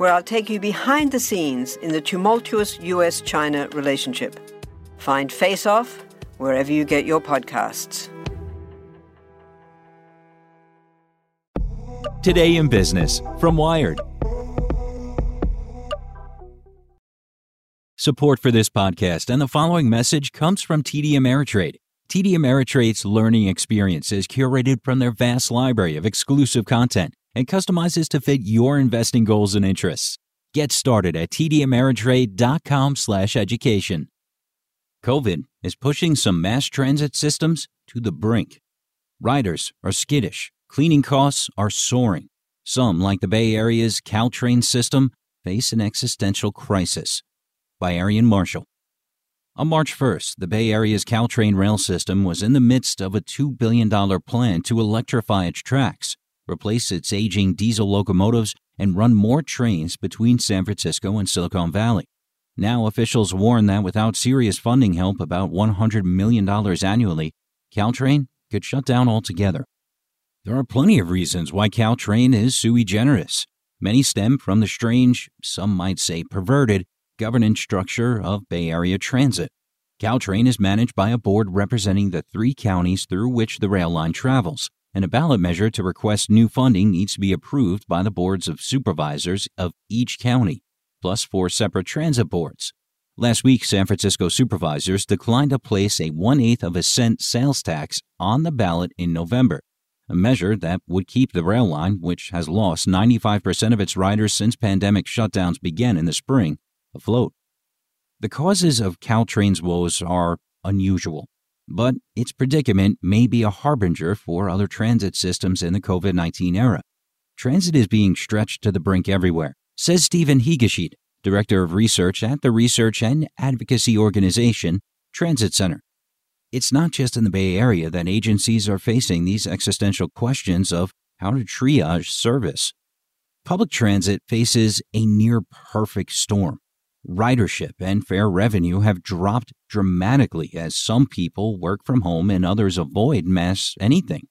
where I'll take you behind the scenes in the tumultuous US China relationship. Find Face Off wherever you get your podcasts. Today in Business from Wired. Support for this podcast and the following message comes from TD Ameritrade. TD Ameritrade's learning experience is curated from their vast library of exclusive content and customizes to fit your investing goals and interests. Get started at tdameritrade.com/education. COVID is pushing some mass transit systems to the brink. Riders are skittish, cleaning costs are soaring. Some, like the Bay Area's Caltrain system, face an existential crisis. By Aarian Marshall. On March 1st, the Bay Area's Caltrain rail system was in the midst of a $2 billion plan to electrify its tracks, replace its aging diesel locomotives, and run more trains between San Francisco and Silicon Valley. Now, officials warn that without serious funding help, about $100 million annually, Caltrain could shut down altogether. There are plenty of reasons why Caltrain is sui generis. Many stem from the strange, some might say perverted, governance structure of Bay Area Transit. Caltrain is managed by a board representing the three counties through which the rail line travels, and a ballot measure to request new funding needs to be approved by the boards of supervisors of each county, plus four separate transit boards. Last week, San Francisco supervisors declined to place a one eighth of a cent sales tax on the ballot in November, a measure that would keep the rail line, which has lost 95% of its riders since pandemic shutdowns began in the spring, afloat. The causes of Caltrain's woes are unusual, but its predicament may be a harbinger for other transit systems in the COVID 19 era. Transit is being stretched to the brink everywhere, says Steven Higashide, Director of Research at the research and advocacy organization Transit Center. It's not just in the Bay Area that agencies are facing these existential questions of how to triage service. Public transit faces a near perfect storm ridership and fare revenue have dropped dramatically as some people work from home and others avoid mass anything.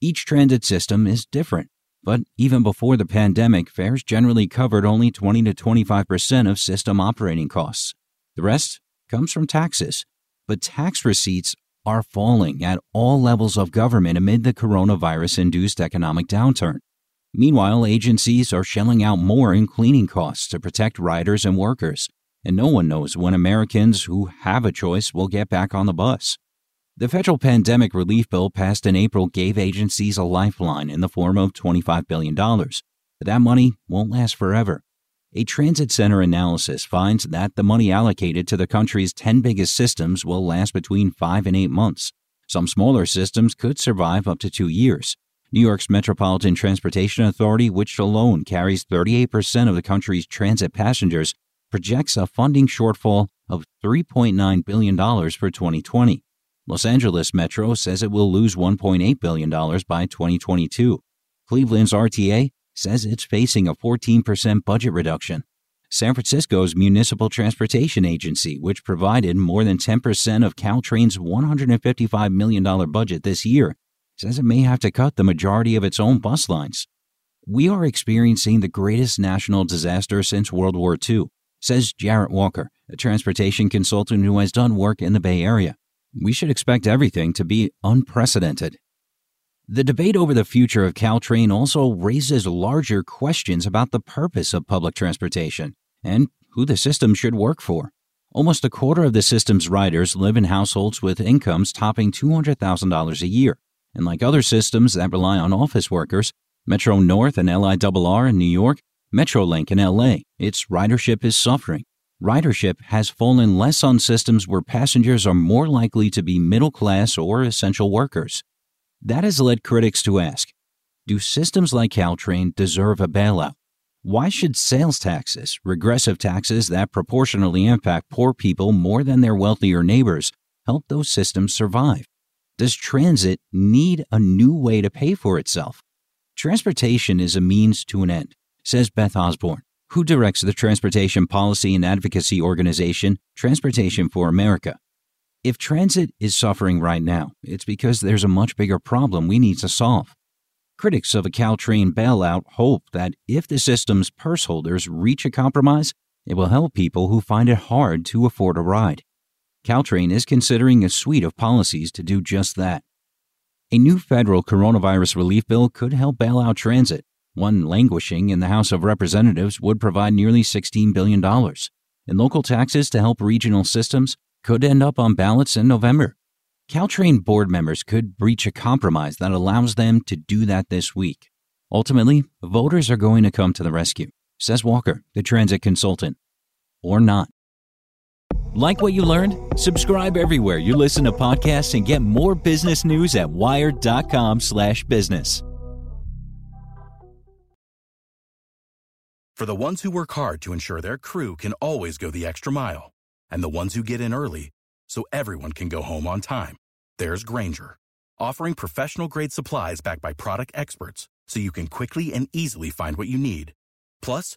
Each transit system is different, but even before the pandemic, fares generally covered only 20 to 25% of system operating costs. The rest comes from taxes, but tax receipts are falling at all levels of government amid the coronavirus induced economic downturn. Meanwhile, agencies are shelling out more in cleaning costs to protect riders and workers, and no one knows when Americans who have a choice will get back on the bus. The federal pandemic relief bill passed in April gave agencies a lifeline in the form of $25 billion, but that money won't last forever. A transit center analysis finds that the money allocated to the country's 10 biggest systems will last between 5 and 8 months. Some smaller systems could survive up to 2 years. New York's Metropolitan Transportation Authority, which alone carries 38% of the country's transit passengers, projects a funding shortfall of $3.9 billion for 2020. Los Angeles Metro says it will lose $1.8 billion by 2022. Cleveland's RTA says it's facing a 14% budget reduction. San Francisco's Municipal Transportation Agency, which provided more than 10% of Caltrain's $155 million budget this year, says it may have to cut the majority of its own bus lines. We are experiencing the greatest national disaster since World War II, says Jarrett Walker, a transportation consultant who has done work in the Bay Area. We should expect everything to be unprecedented. The debate over the future of Caltrain also raises larger questions about the purpose of public transportation and who the system should work for. Almost a quarter of the system's riders live in households with incomes topping $200,000 a year. And like other systems that rely on office workers, Metro North and LIRR in New York, Metrolink in LA, its ridership is suffering. Ridership has fallen less on systems where passengers are more likely to be middle class or essential workers. That has led critics to ask Do systems like Caltrain deserve a bailout? Why should sales taxes, regressive taxes that proportionally impact poor people more than their wealthier neighbors, help those systems survive? Does transit need a new way to pay for itself? Transportation is a means to an end, says Beth Osborne, who directs the transportation policy and advocacy organization Transportation for America. If transit is suffering right now, it's because there's a much bigger problem we need to solve. Critics of a Caltrain bailout hope that if the system's purse holders reach a compromise, it will help people who find it hard to afford a ride. Caltrain is considering a suite of policies to do just that. A new federal coronavirus relief bill could help bail out transit. One languishing in the House of Representatives would provide nearly $16 billion. And local taxes to help regional systems could end up on ballots in November. Caltrain board members could breach a compromise that allows them to do that this week. Ultimately, voters are going to come to the rescue, says Walker, the transit consultant. Or not. Like what you learned? Subscribe everywhere you listen to podcasts and get more business news at wired.com/business. For the ones who work hard to ensure their crew can always go the extra mile, and the ones who get in early so everyone can go home on time. There's Grainger, offering professional grade supplies backed by product experts so you can quickly and easily find what you need. Plus,